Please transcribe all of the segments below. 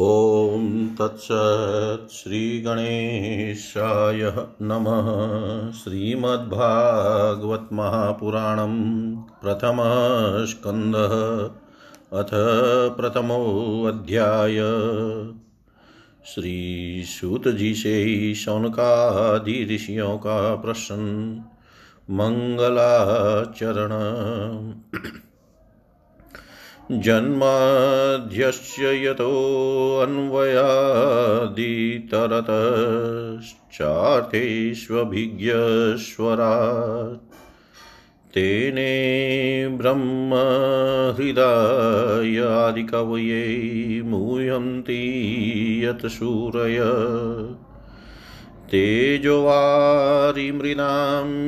ॐ तत्सत् श्रीगणेशाय नमः। श्रीमद्भागवतमहापुराणं प्रथमस्कन्दः अथ प्रथमोऽध्याय। श्रीसूतजिषे शौनकादिऋषियों का प्रश्न मङ्गलाचरण। जन्माद्यस्य यतोऽन्वयादितरतश्चार्थेष्वभिज्ञस्वरात् तेने ब्रह्महृदायादिकवये मूयन्ति यत्सूरय तेजोवारिमृदां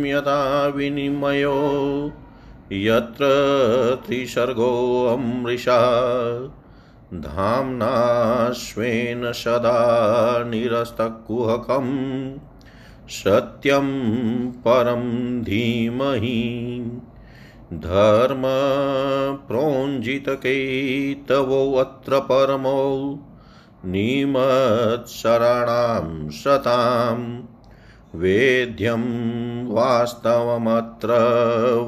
यथा विनिमयो यत्र त्रिसर्गोऽमृषा धाम्नाश्वेन सदा निरस्तकुहकं सत्यं परं धीमहि धर्मप्रोञ्जितकेतवोऽत्र परमो निमत्सराणां शताम् वेद्यं वास्तवमत्र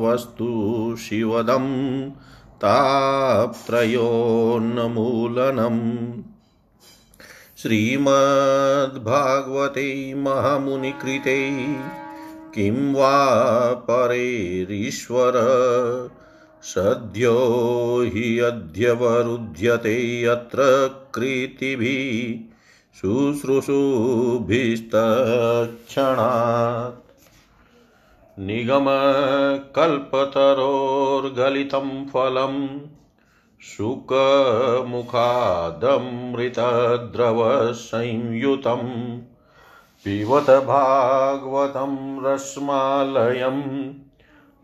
वस्तु शिवदं ताप्त्रयोन्मूलनम् श्रीमद्भागवते महामुनिकृते किं वा परेरीश्वर? सद्यो हि अद्यवरुध्यते यत्र कृतिभिः शुश्रूषुभिस्तक्षणात् निगमकल्पतरोर्गलितं फलं शुकमुखादमृतद्रवसंयुतं पिबत भागवतं रश्मालयं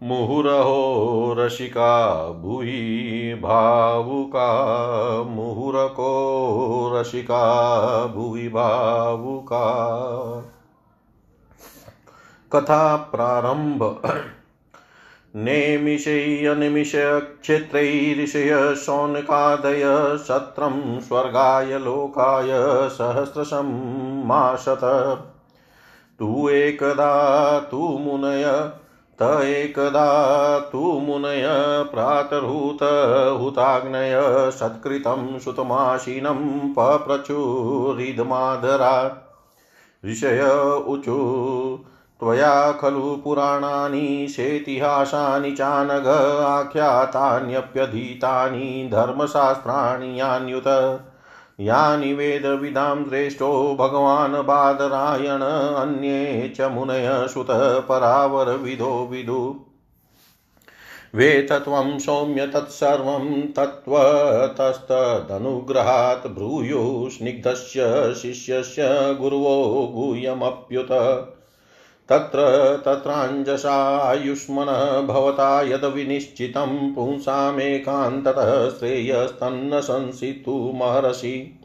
मुहुरहो रसिका भुवि भावुका, मुहुरको रसिका भुवि भावुका। कथा प्रारंभ नेमिषैरनिमिषक्षेत्रैऋषय शौनकादय सत्रं स्वर्गाय लोकाय सहस्रशं माशत। तु एकदा तु मुनय त एकदा तु मुनय प्रातर्हूत हुताग्नय सत्कृतं सुतमाशीनं पप्रचुरिदमादरा ऋषय ऊचु त्वया खलु पुराणानि, सेतिहासानि चानघ आख्यातान्यप्यधीतानि, धर्मशास्त्राणि यान्युत। यानि वेदविदां श्रेष्ठो भगवान् बादरायण, अन्ये च मुनय सुतः परावरविदो विदु। वेतत्वं सौम्य तत्सर्वं तत्त्वतस्तदनुग्रहात् भ्रूयो स्निग्धस्य शिष्यस्य गुरुवो गुह्यमप्युत। तत्र तत्राञ्जसायुष्मनः भवता यद्विनिश्चितं पुंसामेकान्ततः श्रेयस्तन्न संसितुमहर्षि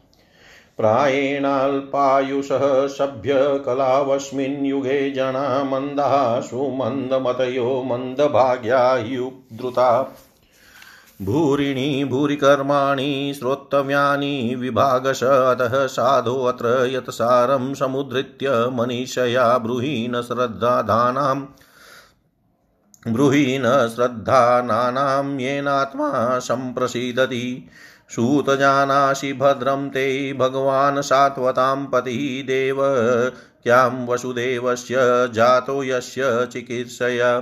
प्रायेणाल्पायुषः सभ्यकलावस्मिन् युगे जना मन्दाः सुमन्दमतयो मन्दभाग्या युद्धृता भूरिणी, भूरिकर्माणि, श्रोतव्यानि, विभागश, अतः साधोऽत्र यत्सारं समुद्धृत्य मनीषया ब्रूहीन श्रद्धाधानां ब्रूहीन श्रद्धानानां येनात्मा सम्प्रसीदति। सूतजानासि भद्रं ते भगवान् सात्वतां पतिः देव, क्यां वसुदेवस्य जातो यस्य चिकीर्षया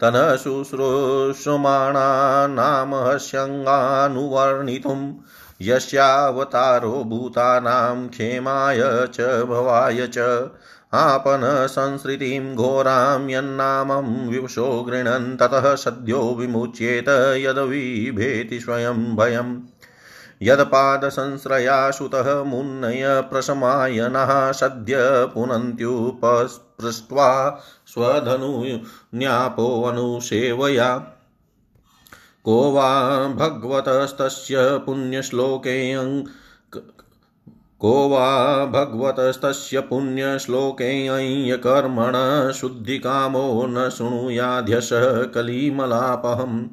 तनः शुश्रूषमाणा नाम हस्यङ्गानुवर्णितुं यस्यावतारो भूतानां क्षेमाय च भवाय च। आपनसंसृतिं घोरां यन्नामं विवशो गृह्णन् ततः सद्यो विमुच्येत यद्विभेति स्वयं भयम्। यत्पादसंश्रयाशुतः मुन्नय प्रशमायनः सद्य पुनन्त्युपस्पृष्ट्वा स्वधनुन्यापोऽनुसेवया को वा भगवतस्तस्य पुण्यश्लोके को वा भगवतस्तस्य पुण्यश्लोकेऽयकर्मण शुद्धिकामो न शृणुयाध्यश कलिमलापहम्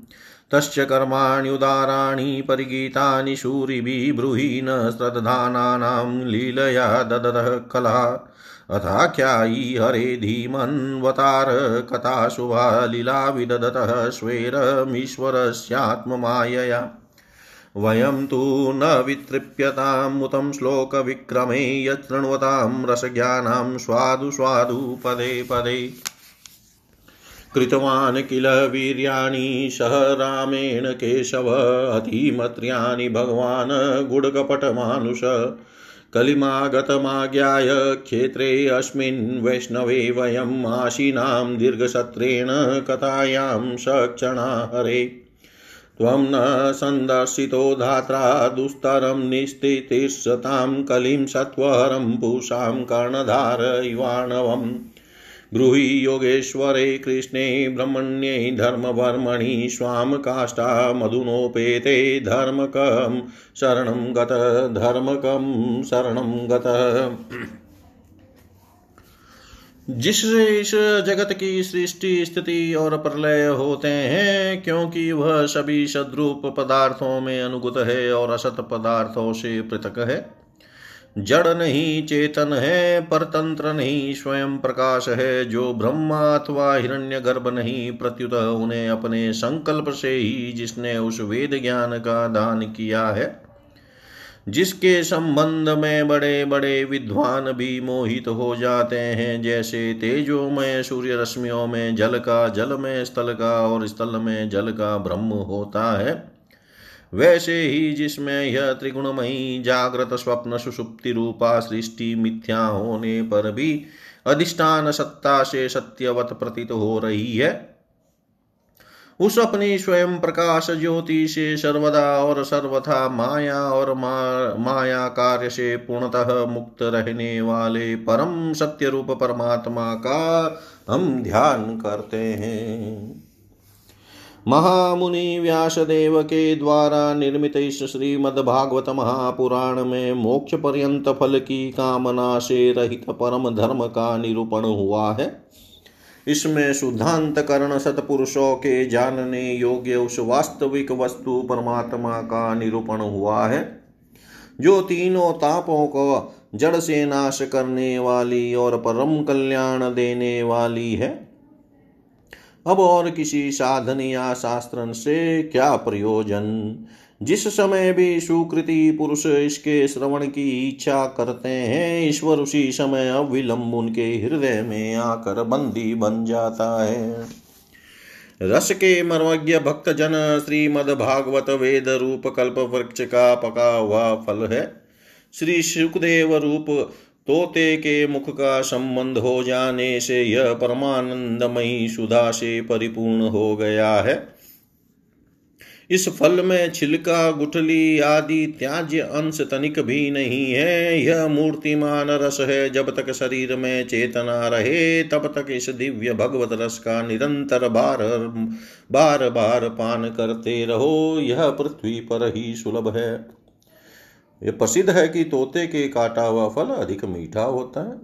तश्च कर्माण्युदाराणि परिगीतानि शूरिभिः ब्रूहि न श्रद्धानानां लीलया ददतः कला। अथाख्यायी हरे धीमन्वतार कथाशु वा लीला विदधतः स्वेरमीश्वरस्यात्ममायया वयं तु न वितृप्यतामुतं श्लोकविक्रमे यच्छृण्वतां रसज्ञानां स्वादु स्वादु पदे पदे। कृतवान् किल वीर्याणि सह रामेण केशव अतिमत्र्याणि भगवान् गुडकपटमानुष कलिमागतमाज्ञाय क्षेत्रे अस्मिन् वैष्णवे वयम् आशीनां दीर्घसत्रेण कथायां सक्षणा हरे त्वं न सन्दर्शितो धात्रा दुस्तरं निस्थितिस्सतां कलिं सत्वरं पूषां कर्णधार इवाणवम् ब्रूहि योगेश्वरे कृष्णे ब्रह्मण्ये धर्मवर्मणि स्वां काष्ठा मधुनोपेते धर्मकं शरणं गत धर्मकं शरणं गत। जिससे इस जगत की सृष्टि, स्थिति और प्रलय होते हैं, क्योंकि वह सभी सद्रूप पदार्थों में अनुगत है और असत पदार्थों से पृथक है। जड़ नहीं चेतन है, परतंत्र नहीं, स्वयं प्रकाश है। जो ब्रह्मा अथवा हिरण्य गर्भ नहीं, प्रत्युत उन्हें अपने संकल्प से ही जिसने उस वेद ज्ञान का दान किया है। जिसके संबंध में बड़े बड़े विद्वान भी मोहित हो जाते हैं, जैसे तेजोमय सूर्य रश्मियों में जल का, जल में स्थल का और स्थल में जल का ब्रह्म होता है। वैसे ही जिसमें यह त्रिगुणमयी जागृत स्वप्न सुषुप्ति रूपा सृष्टि मिथ्या होने पर भी अधिष्ठान सत्ता से सत्यवत प्रतीत हो रही है। उस अपनी स्वयं प्रकाश ज्योति से सर्वदा और सर्वथा माया और मा, माया कार्य से पूर्णतः मुक्त रहने वाले परम सत्य रूप परमात्मा का हम ध्यान करते हैं। महामुनि व्यासदेव के द्वारा निर्मित इस श्रीमद्भागवत महापुराण में मोक्ष पर्यंत फल की कामना से रहित परम धर्म का निरूपण हुआ है। इसमें शुद्धांत करण सतपुरुषों के जानने योग्य उस वास्तविक वस्तु परमात्मा का निरूपण हुआ है, जो तीनों तापों को जड़ से नाश करने वाली और परम कल्याण देने वाली है। अब और किसी साधन या शास्त्र से क्या प्रयोजन? जिस समय भी सुकृति पुरुष इसके श्रवण की इच्छा करते हैं, ईश्वर उसी समय अविलंब उनके हृदय में आकर बंदी बन जाता है। रस के मर्मज्ञ भक्त जन श्रीमद भागवत वेद रूप कल्प वृक्ष का पका हुआ फल है। श्री सुखदेव रूप तोते के मुख का संबंध हो जाने से यह परमानंदमयी सुधा से परिपूर्ण हो गया है। इस फल में छिलका, गुठली आदि त्याज्य अंश तनिक भी नहीं है। यह मूर्तिमान रस है। जब तक शरीर में चेतना रहे, तब तक इस दिव्य भगवत रस का निरंतर बार बार बार पान करते रहो। यह पृथ्वी पर ही सुलभ है। ये प्रसिद्ध है कि तोते के काटा हुआ फल अधिक मीठा होता है।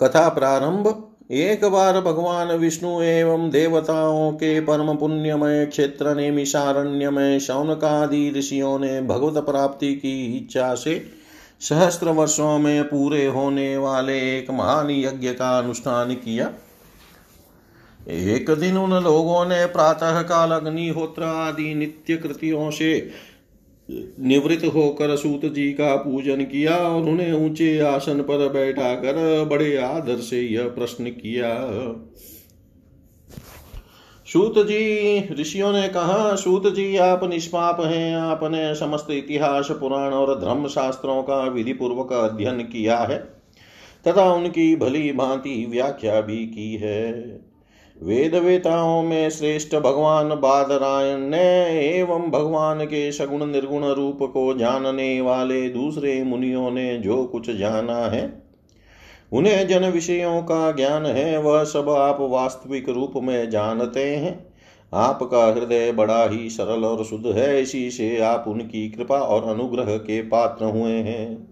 कथा प्रारंभ, एक बार भगवान विष्णु एवं देवताओं के परम पुण्यमय क्षेत्र ने मिशारण्य में शौनकादि ऋषियों ने भगवत प्राप्ति की इच्छा से सहस्त्र वर्षों में पूरे होने वाले एक महान यज्ञ का अनुष्ठान किया। एक दिन उन लोगों ने प्रातः काल अग्निहोत्र आदि नित्य कृतियों से निवृत्त होकर सूत जी का पूजन किया और उन्हें ऊँचे आसन पर बैठा कर बड़े आदर से यह प्रश्न किया। सूत जी, ऋषियों ने कहा, सूत जी, आप निष्पाप हैं। आपने समस्त इतिहास, पुराण और धर्म शास्त्रों का विधि पूर्वक अध्ययन किया है, तथा उनकी भली भांति व्याख्या भी की है। वेद वेताओं में श्रेष्ठ भगवान बादरायण ने एवं भगवान के सगुण निर्गुण रूप को जानने वाले दूसरे मुनियों ने जो कुछ जाना है, उन्हें जन विषयों का ज्ञान है, वह सब आप वास्तविक रूप में जानते हैं। आपका हृदय बड़ा ही सरल और शुद्ध है, इसी से आप उनकी कृपा और अनुग्रह के पात्र हुए हैं।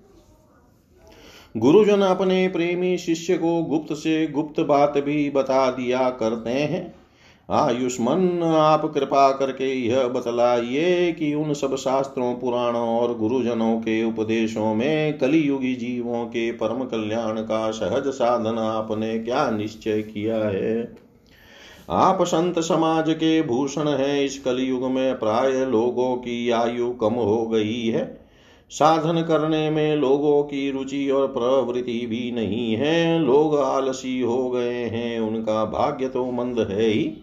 गुरुजन अपने प्रेमी शिष्य को गुप्त से गुप्त बात भी बता दिया करते हैं। आयुष्मन, आप कृपा करके यह बतलाइए कि उन सब शास्त्रों, पुराणों और गुरुजनों के उपदेशों में कलियुगी जीवों के परम कल्याण का सहज साधन आपने क्या निश्चय किया है? आप संत समाज के भूषण हैं, इस कलयुग में प्राय लोगों की आयु कम हो गई है। साधन करने में लोगों की रुचि और प्रवृत्ति भी नहीं है। लोग आलसी हो गए हैं, उनका भाग्य तो मंद है ही,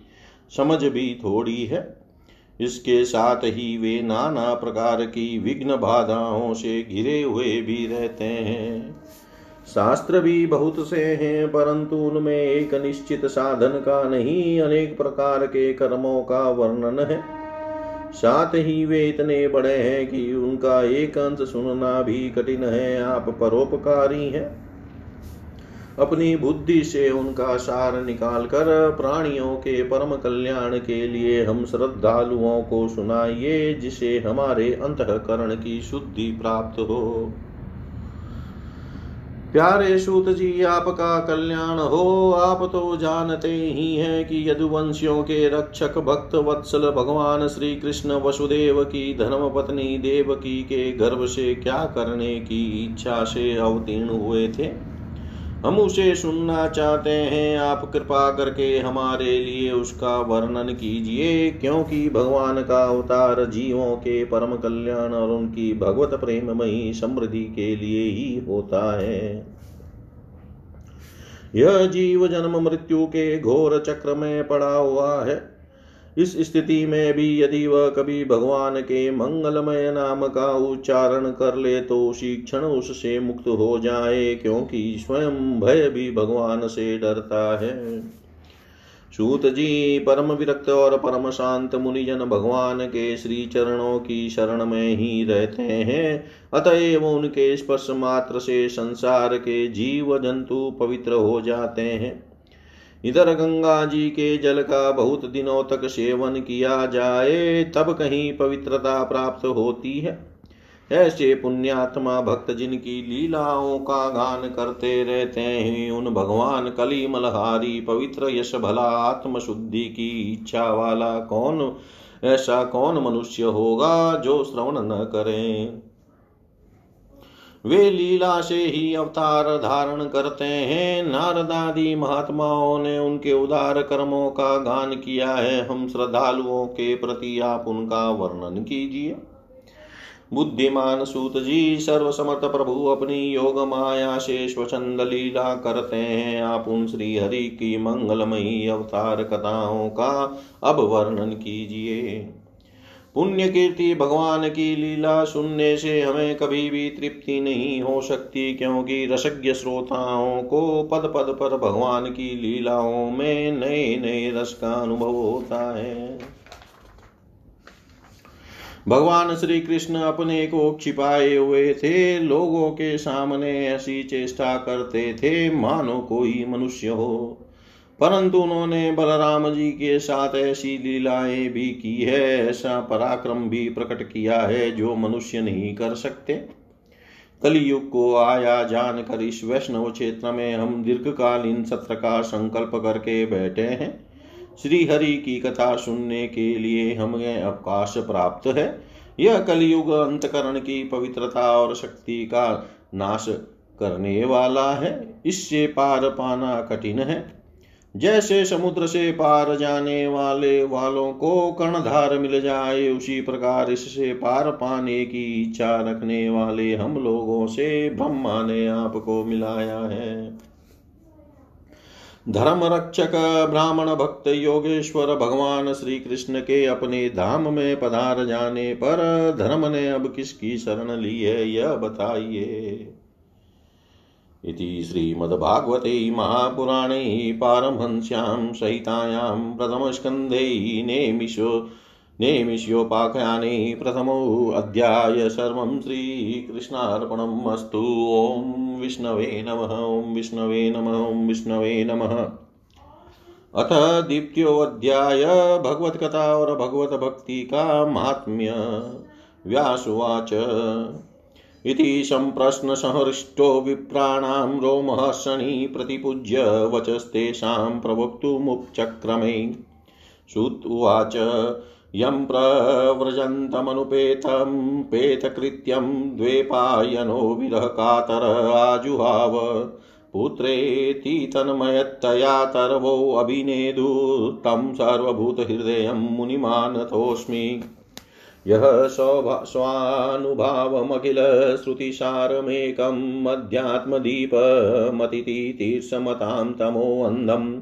समझ भी थोड़ी है। इसके साथ ही वे नाना प्रकार की विघ्न बाधाओं से घिरे हुए भी रहते हैं। शास्त्र भी बहुत से हैं, परंतु उनमें एक निश्चित साधन का नहीं, अनेक प्रकार के कर्मों का वर्णन है। साथ ही वे इतने बड़े हैं कि उनका एक अंश सुनना भी कठिन है। आप परोपकारी हैं। अपनी बुद्धि से उनका सार निकाल कर प्राणियों के परम कल्याण के लिए हम श्रद्धालुओं को सुनाइए, जिसे हमारे अंतकरण की शुद्धि प्राप्त हो। प्यारे सूत जी, आपका कल्याण हो। आप तो जानते ही हैं कि यदुवंशियों के रक्षक भक्त वत्सल भगवान श्री कृष्ण वसुदेव की धर्म पत्नी देवकी के गर्भ से क्या करने की इच्छा से अवतीर्ण हुए थे? हम उसे सुनना चाहते हैं। आप कृपा करके हमारे लिए उसका वर्णन कीजिए, क्योंकि भगवान का अवतार जीवों के परम कल्याण और उनकी भगवत प्रेममयी समृद्धि के लिए ही होता है। यह जीव जन्म मृत्यु के घोर चक्र में पड़ा हुआ है। इस स्थिति में भी यदि वह कभी भगवान के मंगलमय नाम का उच्चारण कर ले तो उसी क्षण उससे मुक्त हो जाए, क्योंकि स्वयं भय भी भगवान से डरता है। सूत जी, परम विरक्त और परम शांत मुनिजन भगवान के श्री चरणों की शरण में ही रहते हैं। अतएव उनके स्पर्श मात्र से संसार के जीव जंतु पवित्र हो जाते हैं। इधर गंगा जी के जल का बहुत दिनों तक सेवन किया जाए, तब कहीं पवित्रता प्राप्त होती है। ऐसे पुण्यात्मा भक्त जिनकी लीलाओं का गान करते रहते हैं, उन भगवान कली मलहारी पवित्र यश भला आत्म शुद्धि की इच्छा वाला कौन, ऐसा कौन मनुष्य होगा जो श्रवण न करें? वे लीला से ही अवतार धारण करते हैं। नारदादि महात्माओं ने उनके उदार कर्मों का गान किया है। हम श्रद्धालुओं के प्रति आप उनका वर्णन कीजिए। बुद्धिमान सूत जी, सर्वसमर्थ प्रभु अपनी योग माया से स्वचंद लीला करते हैं। आप उन श्री हरि की मंगलमयी अवतार कथाओं का अब वर्णन कीजिए। पुण्य कीर्ति भगवान की लीला सुनने से हमें कभी भी तृप्ति नहीं हो सकती, क्योंकि रसज्ञ श्रोताओं को पद पद पर भगवान की लीलाओं में नए नए रस का अनुभव होता है। भगवान श्री कृष्ण अपने को छिपाए हुए थे, लोगों के सामने ऐसी चेष्टा करते थे, मानो कोई मनुष्य हो। परंतु उन्होंने बलराम जी के साथ ऐसी लीलाएँ भी की है, ऐसा पराक्रम भी प्रकट किया है जो मनुष्य नहीं कर सकते। कलयुग को आया जानकर इस वैष्णव क्षेत्र में हम दीर्घकालीन सत्र का संकल्प करके बैठे हैं। श्री हरि की कथा सुनने के लिए हमें अवकाश प्राप्त है। यह कलयुग अंतकरण की पवित्रता और शक्ति का नाश करने वाला है। इससे पार पाना कठिन है। जैसे समुद्र से पार जाने वाले वालों को कर्णधार मिल जाए, उसी प्रकार इससे पार पाने की इच्छा रखने वाले हम लोगों से ब्रह्मा ने आपको मिलाया है। धर्म रक्षक ब्राह्मण भक्त, योगेश्वर भगवान श्री कृष्ण के अपने धाम में पधार जाने पर धर्म ने अब किसकी शरण ली है, यह बताइए। इति श्रीमद्भागवते महापुराणे पारमहंस्यां सहितायां प्रथमस्कन्धे नेमिषो नेमिष्योपाख्याने प्रथमोऽध्याय सर्वं श्रीकृष्णार्पणम् अस्तु। ॐ विष्णवे नमः, ॐ विष्णवे नमः, ॐ विष्णवे नमः। अथ द्वितीयोऽध्याय भगवत्कथा और भगवत भक्ति का महात्म्य व्यासुवाच इति सम्प्रश्नसहृष्टो विप्राणां रोमहर्षणि प्रतिपूज्य वचस्तेषां प्रवक्तुमुपचक्रमे श्रुत उवाच, यं प्रव्रजन्तमनुपेतं, पेतकृत्यं द्वेपायनो विरहकातर आजुहाव। पुत्रेति तन्मयत्तया तर्वोऽभिनेदु तं सर्वभूतहृदयं मुनिमानतोऽस्मि। यः स्वानुभावमखिल श्रुतिसारमेकम् अध्यात्मदीपमतितीर्षमतां तमोऽन्धम्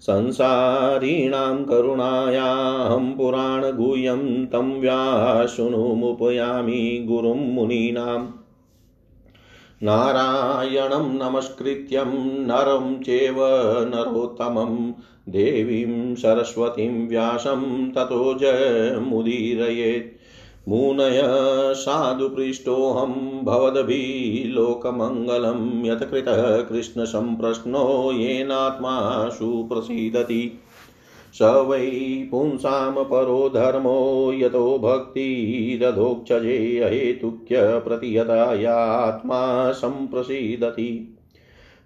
संसारीणां करुणायाहं पुराणगुह्यं तं व्याशुनुमुपयामि गुरुं मुनीनाम्। नारायणं नमस्कृत्यं नरं चेव नरोत्तमं देवीं सरस्वतीं व्यासं ततो जयमुदीरयेत्। मुनय साधुपृष्टोऽहं भवद्भिलोकमङ्गलं यत्कृतः कृष्णसम्प्रश्नो येनात्मा सुप्रसीदति। स वै पुंसां परो धर्मो यतो भक्तिरधोक्षजे अहेतुक्य प्रतिहतायात्मा सम्प्रसीदति।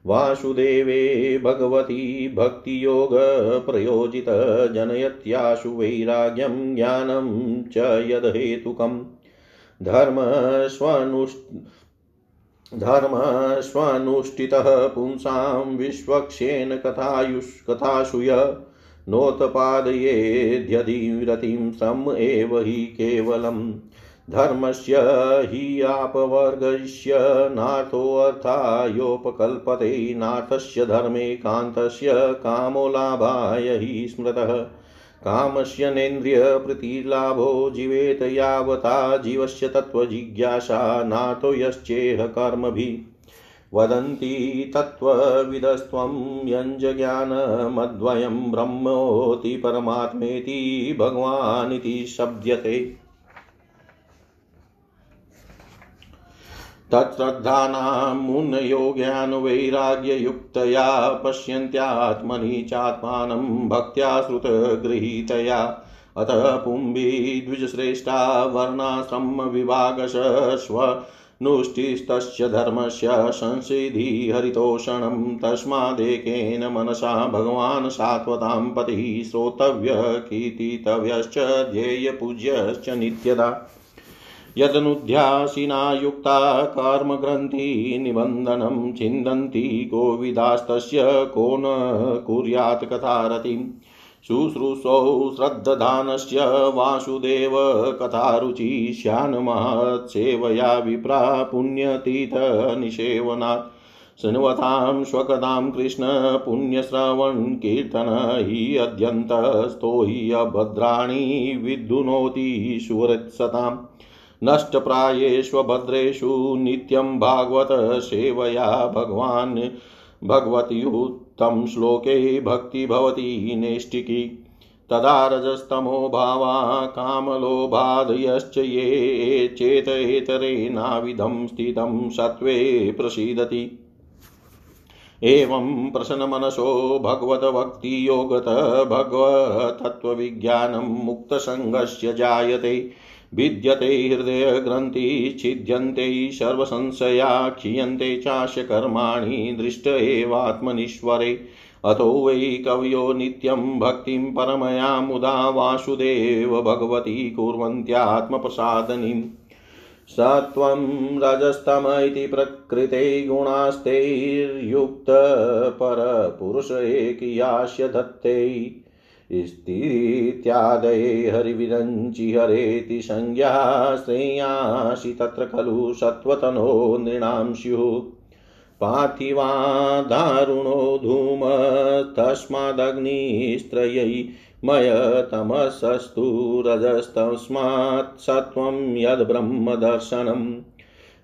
वासुदेवे भगवती भक्तियोगप्रयोजित जनयत्याशु वैराग्यं ज्ञानं च यदहेतुकम्। धर्मस्वनुष् धर्मस्वनुष्ठितः पुंसां विश्वक्षेण कथायुष् कथाशुय नोत्पादयेद्यधिरतिं सम एव हि केवलम्। धर्मस्य हि आपवर्गस्य नाथोऽर्थायोपकल्पते नाथस्य धर्मे कान्तस्य कामो लाभाय हि स्मृतः। कामस्य नेन्द्रियप्रीतिलाभो जीवेत यावता जीवस्य तत्त्वजिज्ञासा नाथो यश्चेह कर्मभिः। वदन्ति तत्त्वविदस्त्वं यञ्जज्ञानमद्वयं ब्रह्मोति परमात्मेति भगवानिति शब्द्यते। तत्श्रद्धानां मुनयो ज्ञानवैराग्ययुक्तया पश्यन्त्यात्मनि चात्मानं भक्त्या श्रुतगृहीतया। अतः पुम्भी द्विजश्रेष्ठा वर्णाश्रमविभागशस्व नुष्टिस्तस्य धर्मस्य संसिधि हरितोषणं तस्मादेकेन मनसा भगवान् सात्वतां पतिः श्रोतव्य कीर्तितव्यश्च ध्येयपूज्यश्च नित्यदा। यदनुध्यासिना युक्ता कर्मग्रन्थिनिबन्धनं छिन्दन्ति गोविदास्तस्य को न कुर्यात् कथारतिम् शुश्रूषौ श्रद्दधानस्य वासुदेव कथारुचि श्यान्महत्सेवया विप्रा पुण्यतीतनिषेवनात्। शृण्वतां स्वकदां कृष्ण पुण्यश्रवण कीर्तन हि अद्यन्तस्तो हि अभद्राणि विद्युनोति सुहृत्सताम्। नष्टप्रायेष्वभद्रेषु नित्यं भागवत सेवया भगवान् भगवत्युत्तम श्लोके भक्ति भवति नैष्टिकी। तदा रजस्तमो भावा कामलोभादयश्च ये चेतरेनाविधं स्थितं सत्त्वे प्रसीदति। एवं प्रसन्नमनसो भगवद्भक्तियोगतः भगवतत्त्वविज्ञानं मुक्तसङ्गस्य जायते। भिद्यते हृदयग्रन्थि छिद्यन्ते सर्वसंशया, क्षीयन्ते चास्य कर्माणि दृष्ट एवात्मनीश्वरे। अतो वै कवयो नित्यं भक्तिं परमया मुदा वासुदेव भगवती कुर्वन्त्यात्मप्रसादनीम्। सत्वं रजस्तम इति प्रकृते गुणास्तैर्युक्तपरपुरुष एकियास्य दत्ते। स्थित्यादये हरिविरञ्चि हरेति संज्ञा श्रेयासि तत्र खलु सत्त्वतनो नृणां स्युः पार्थिवा दारुणो धूम तस्मादग्निस्त्रयै मयतमसस्तु रजस्तस्मात् सत्त्वं यद्ब्रह्मदर्शनम्।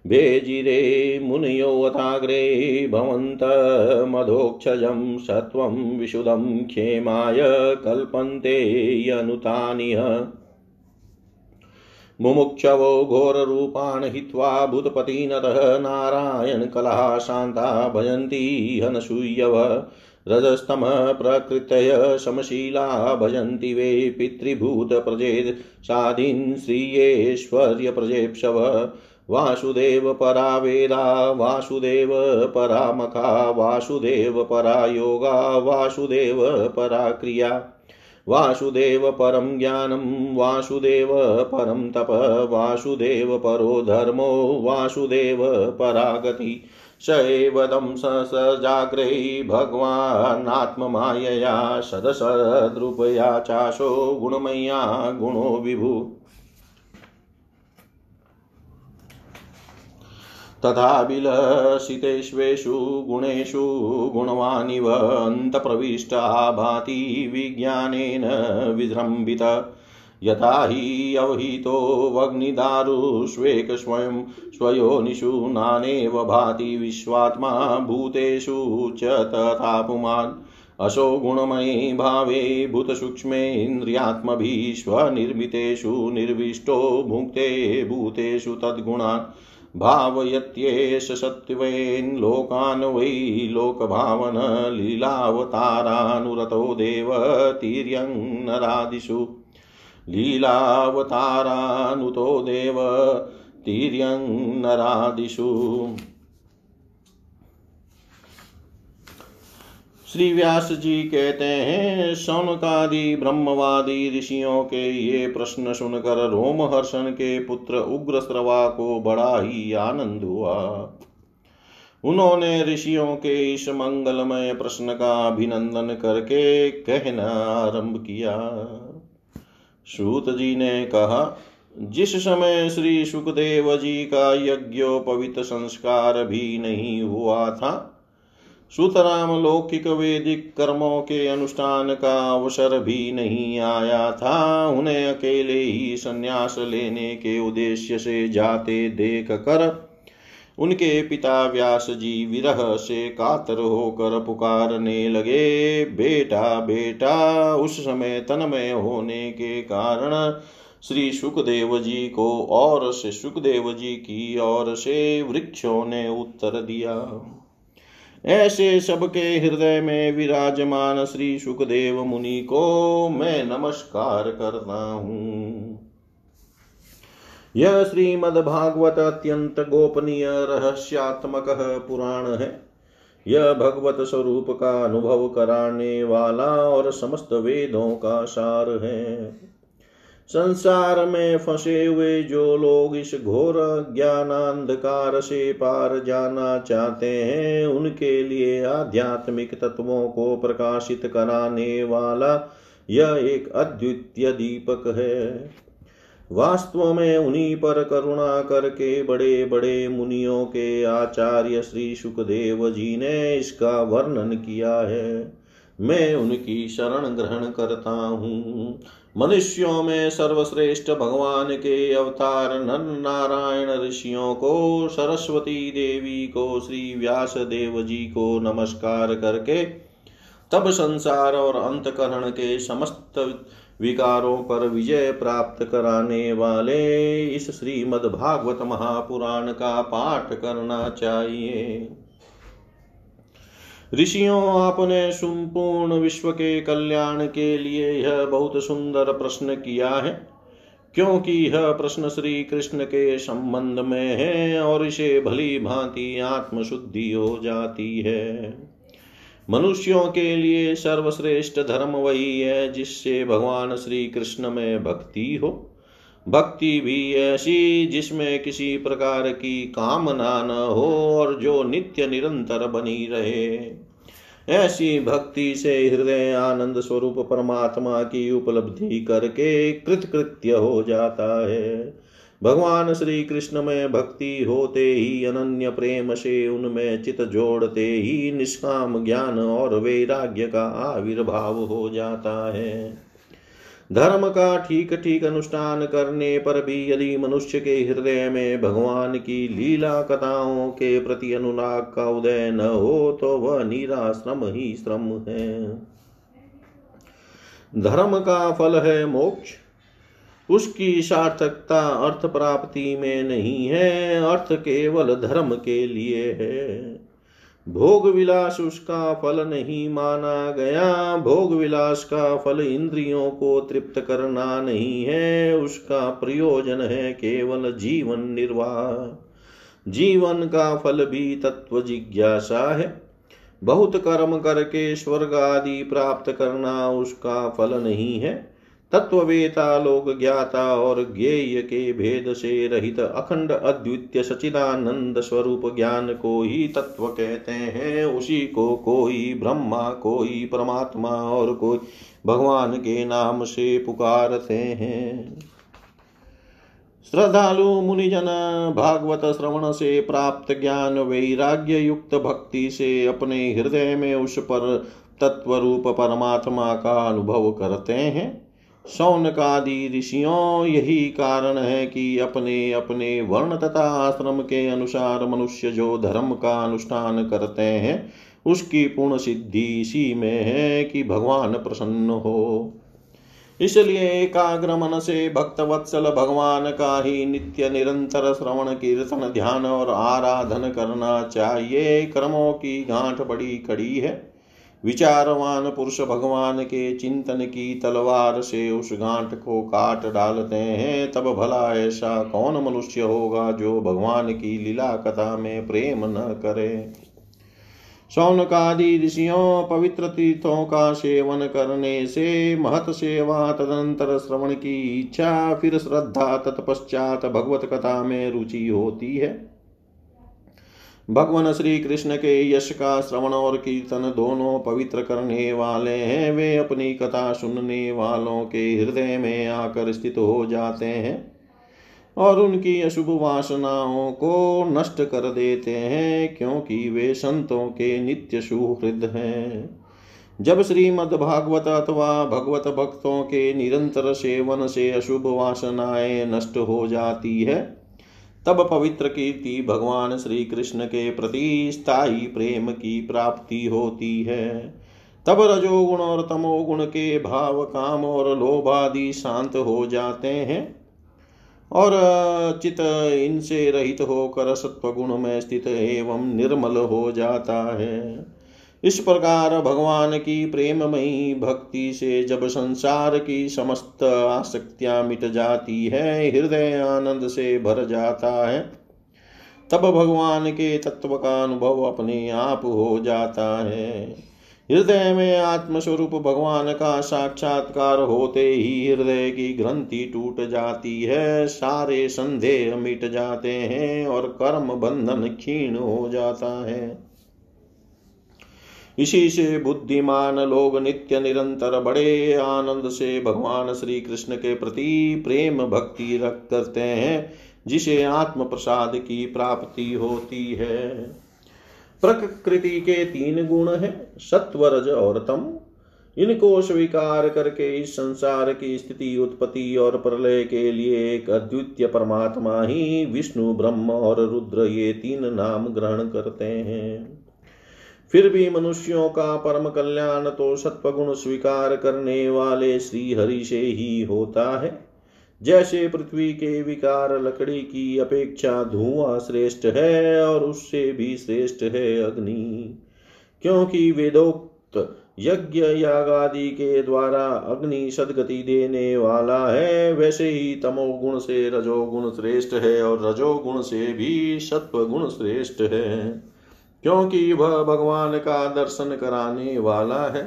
भेजिरे मुनयोऽथाग्रे भवन्तमधोक्षजं सत्वं विशुदं क्षेमाय कल्पन्ते यनुतानिह। मुमुक्षवो घोररूपान् हित्वा भूतपतिनतः नारायणकलः शान्ता भजन्ती हनसूयव। रजस्तमः प्रकृतय समशीला भजन्ति वे पितृभूतप्रजेत् साधीन् श्रियेश्वर्यप्रजेप्सव। वासुदेव परा वेदा, वासुदेव परामखा वासुदेव परा योगा, वासुदेव परा क्रिया। वासुदेव परं ज्ञानं, वासुदेव परं तप, वासुदेव परो धर्मो, वासुदेव परागति स एव दं स जाग्रै भगवानात्ममायया, सदसद्रूपया चाशो गुणमय्या गुणो विभु। तथा विलसितेष्वेषु गुणेषु गुणवानिव अन्तप्रविष्टा भाति विज्ञानेन विजृम्बित यथा हि अवहितो वग्निदारुष्वेकस्वयं स्वयोनिषु नानेव भाति विश्वात्मा भूतेषु च तथा पुमान्। असो गुणमयी भावे भूतसूक्ष्मेन्द्रियात्मभिः निर्विष्टो भुङ्क्ते भूतेषु तद्गुणान्। भावयत्येष सत्त्वेन् वै लोकभावन लीलावतारानुरतो देवतीर्यङ्नरादिषु लीलावतारानुतो देव तिर्यङ्नरादिषु श्री व्यास जी कहते हैं सौनकादि ब्रह्मवादी ऋषियों के ये प्रश्न सुनकर रोमहर्षण के पुत्र उग्र श्रवा को बड़ा ही आनंद हुआ। उन्होंने ऋषियों के इस मंगलमय प्रश्न का अभिनंदन करके कहना आरंभ किया। सूत जी ने कहा, जिस समय श्री सुखदेव जी का यज्ञोपवित संस्कार भी नहीं हुआ था सुतराम लौकिक वैदिक कर्मों के अनुष्ठान का अवसर भी नहीं आया था उन्हें अकेले ही संन्यास लेने के उद्देश्य से जाते देख कर उनके पिता व्यास जी विरह से कातर होकर पुकारने लगे, बेटा बेटा, उस समय तन्मय होने के कारण श्री सुखदेव जी को और से सुखदेव जी की ओर से वृक्षों ने उत्तर दिया। ऐसे सबके हृदय में विराजमान श्री सुखदेव मुनि को मैं नमस्कार करता हूँ। यह श्रीमद्भागवत अत्यंत गोपनीय रहस्यात्मक पुराण है। यह भगवत स्वरूप का अनुभव कराने वाला और समस्त वेदों का सार है। संसार में फंसे हुए जो लोग इस घोर ज्ञानांधकार से पार जाना चाहते हैं, उनके लिए आध्यात्मिक तत्वों को प्रकाशित कराने वाला यह एक अद्वितीय दीपक है। वास्तव में उन्हीं पर करुणा करके बड़े बड़े मुनियों के आचार्य श्री सुखदेव जी ने इसका वर्णन किया है। मैं उनकी शरण ग्रहण करता हूँ। मनुष्यों में सर्वश्रेष्ठ भगवान के अवतार नर नारायण ऋषियों को, सरस्वती देवी को, श्री व्यास देव जी को नमस्कार करके, तब संसार और अंतकरण के समस्त विकारों पर विजय प्राप्त कराने वाले इस श्रीमद् भागवत महापुराण का पाठ करना चाहिए। ऋषियों, आपने संपूर्ण विश्व के कल्याण के लिए यह बहुत सुंदर प्रश्न किया है, क्योंकि यह प्रश्न श्री कृष्ण के संबंध में है और इसे भली भांति आत्मशुद्धि हो जाती है। मनुष्यों के लिए सर्वश्रेष्ठ धर्म वही है जिससे भगवान श्री कृष्ण में भक्ति हो। भक्ति भी ऐसी जिसमें किसी प्रकार की कामना न हो और जो नित्य निरंतर बनी रहे। ऐसी भक्ति से हृदय आनंद स्वरूप परमात्मा की उपलब्धि करके कृतकृत्य हो जाता है। भगवान श्री कृष्ण में भक्ति होते ही, अनन्य प्रेम से उनमें चित जोड़ते ही, निष्काम ज्ञान और वैराग्य का आविर्भाव हो जाता है। धर्म का ठीक ठीक अनुष्ठान करने पर भी यदि मनुष्य के हृदय में भगवान की लीला कथाओं के प्रति अनुराग का उदय न हो तो वह निराश्रम ही श्रम है। धर्म का फल है मोक्ष। उसकी सार्थकता अर्थ प्राप्ति में नहीं है, अर्थ केवल धर्म के लिए है। भोग विलास उसका फल नहीं माना गया। भोग विलास का फल इंद्रियों को तृप्त करना नहीं है। उसका प्रयोजन है केवल जीवन निर्वाह। जीवन का फल भी तत्व जिज्ञासा है। बहुत कर्म करके स्वर्ग आदि प्राप्त करना उसका फल नहीं है। तत्ववेता लोक ज्ञाता और ज्ञेय के भेद से रहित अखंड अद्वितीय सचिदानंद स्वरूप ज्ञान को ही तत्व कहते हैं। उसी को कोई ब्रह्मा, कोई परमात्मा और कोई भगवान के नाम से पुकारते हैं। श्रद्धालु, मुनिजन, भागवत श्रवण से प्राप्त ज्ञान वैराग्य युक्त भक्ति से अपने हृदय में उस पर तत्व रूप परमात्मा का अनुभव करते हैं। सौनकादि ऋषियों यही कारण है कि अपने अपने वर्ण तथा आश्रम के अनुसार मनुष्य जो धर्म का अनुष्ठान करते हैं, उसकी पूर्ण सिद्धि इसी में है कि भगवान प्रसन्न हो। इसलिए एकाग्र मन से भक्त वत्सल भगवान का ही नित्य निरंतर श्रवण, कीर्तन, ध्यान और आराधन करना चाहिए। कर्मों की गांठ बड़ी कड़ी है। विचारवान पुरुष भगवान के चिंतन की तलवार से उस गांठ को काट डालते हैं, तब भला ऐसा कौन मनुष्य होगा जो भगवान की लीला कथा में प्रेम न करे? सौनकादि ऋषियों, पवित्र तीर्थों का सेवन करने से महत सेवा तदंतर श्रवण की इच्छा, फिर श्रद्धा तत्पश्चात भगवत कथा में रुचि होती है। भगवान श्री कृष्ण के यश का श्रवण और कीर्तन दोनों पवित्र करने वाले हैं। वे अपनी कथा सुनने वालों के हृदय में आकर स्थित हो जाते हैं और उनकी अशुभ वासनाओं को नष्ट कर देते हैं, क्योंकि वे संतों के नित्य सुहृद हैं। जब श्रीमद् भागवत अथवा भगवत भक्तों के निरंतर सेवन से अशुभ वासनाएँ नष्ट हो जाती है तब पवित्र कीर्ति भगवान श्री कृष्ण के प्रति स्थायी प्रेम की प्राप्ति होती है। तब रजोगुण और तमोगुण के भाव, काम और लोभादि शांत हो जाते हैं और चित इनसे रहित होकर सत्वगुण में स्थित एवं निर्मल हो जाता है। इस प्रकार भगवान की प्रेममयी भक्ति से जब संसार की समस्त आसक्तियाँ मिट जाती है, हृदय आनंद से भर जाता है, तब भगवान के तत्व का अनुभव अपने आप हो जाता है। हृदय में आत्मस्वरूप भगवान का साक्षात्कार होते ही हृदय की ग्रंथि टूट जाती है, सारे संदेह मिट जाते हैं और कर्म बंधन क्षीण हो जाता है। इसी से बुद्धिमान लोग नित्य निरंतर बड़े आनंद से भगवान श्री कृष्ण के प्रति प्रेम भक्ति रख करते हैं, जिसे आत्म प्रसाद की प्राप्ति होती है। प्रकृति के तीन गुण है, सत्वरज और तम। इनको स्वीकार करके इस संसार की स्थिति, उत्पत्ति और प्रलय के लिए एक अद्वितीय परमात्मा ही विष्णु, ब्रह्म और रुद्र ये तीन नाम ग्रहण करते हैं। फिर भी मनुष्यों का परम कल्याण तो सत्वगुण स्वीकार करने वाले श्री हरि से ही होता है। जैसे पृथ्वी के विकार लकड़ी की अपेक्षा धुआँ श्रेष्ठ है और उससे भी श्रेष्ठ है अग्नि। क्योंकि वेदोक्त यज्ञ यागादि के द्वारा अग्नि सदगति देने वाला है, वैसे ही तमोगुण से रजोगुण श्रेष्ठ है और रजोगुण से भी सत्वगुण श्रेष्ठ है। क्योंकि वह भगवान का दर्शन कराने वाला है।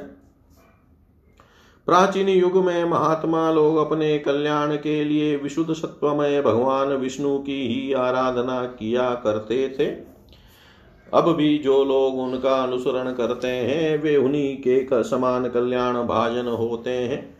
प्राचीन युग में महात्मा लोग अपने कल्याण के लिए विशुद्ध सत्वमय भगवान विष्णु की ही आराधना किया करते थे। अब भी जो लोग उनका अनुसरण करते हैं, वे उन्हीं के समान कल्याण भाजन होते हैं।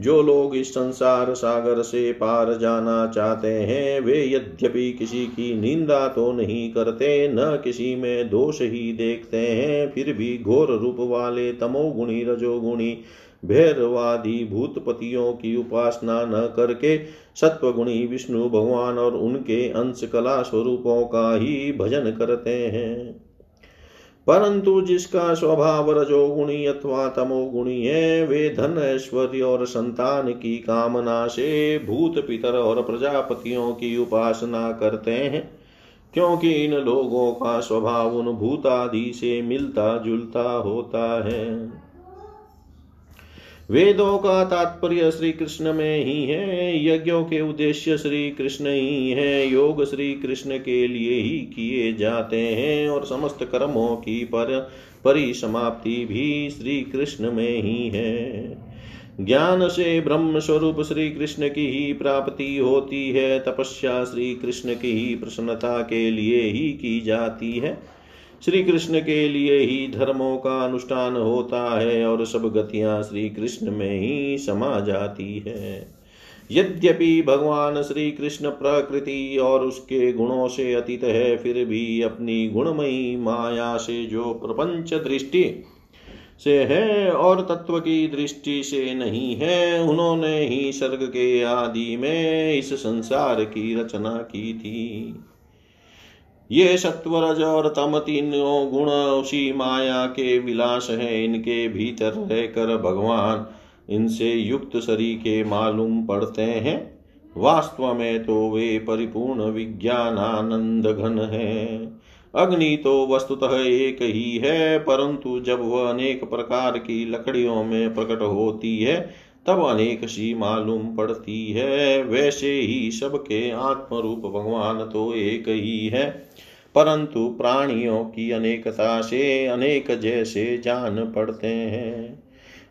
जो लोग इस संसार सागर से पार जाना चाहते हैं, वे यद्यपि किसी की निंदा तो नहीं करते, न किसी में दोष ही देखते हैं। फिर भी घोर रूप वाले तमोगुणी, रजोगुणी, भैरवादी भूतपतियों की उपासना न करके सत्वगुणी विष्णु, भगवान और उनके अंश कला स्वरूपों का ही भजन करते हैं। परंतु जिसका स्वभाव रजोगुणी अथवा तमोगुणी है, वे धन, ऐश्वर्य और संतान की कामना से भूत पितर और प्रजापतियों की उपासना करते हैं, क्योंकि इन लोगों का स्वभाव उन भूतादि से मिलता जुलता होता है। वेदों का तात्पर्य श्री कृष्ण में ही है, यज्ञों के उद्देश्य श्री कृष्ण ही है, योग श्री कृष्ण के लिए ही किए जाते हैं और समस्त कर्मों की पर परिसमाप्ति भी श्री कृष्ण में ही है। ज्ञान से ब्रह्म स्वरूप श्री कृष्ण की ही प्राप्ति होती है, तपस्या श्री कृष्ण की ही प्रसन्नता के लिए ही की जाती है। श्री कृष्ण के लिए ही धर्मों का अनुष्ठान होता है और सब गतियाँ श्री कृष्ण में ही समा जाती है। यद्यपि भगवान श्री कृष्ण प्रकृति और उसके गुणों से अतीत है, फिर भी अपनी गुणमयी माया से जो प्रपंच दृष्टि से है और तत्व की दृष्टि से नहीं है, उन्होंने ही सर्ग के आदि में इस संसार की रचना की थी। ये सत्वरज और तम तीनों गुण उसी माया के विलास है। इनके भीतर रहकर भगवान इनसे युक्त शरीर के मालूम पड़ते हैं। वास्तव में तो वे परिपूर्ण विज्ञान आनंद घन है। अग्नि तो वस्तुतः एक ही है, परंतु जब वह अनेक प्रकार की लकड़ियों में प्रकट होती है तब अनेक सी मालूम पड़ती है। वैसे ही सबके आत्म रूप भगवान तो एक ही है। परंतु प्राणियों की अनेकता से अनेक जैसे जान पड़ते हैं।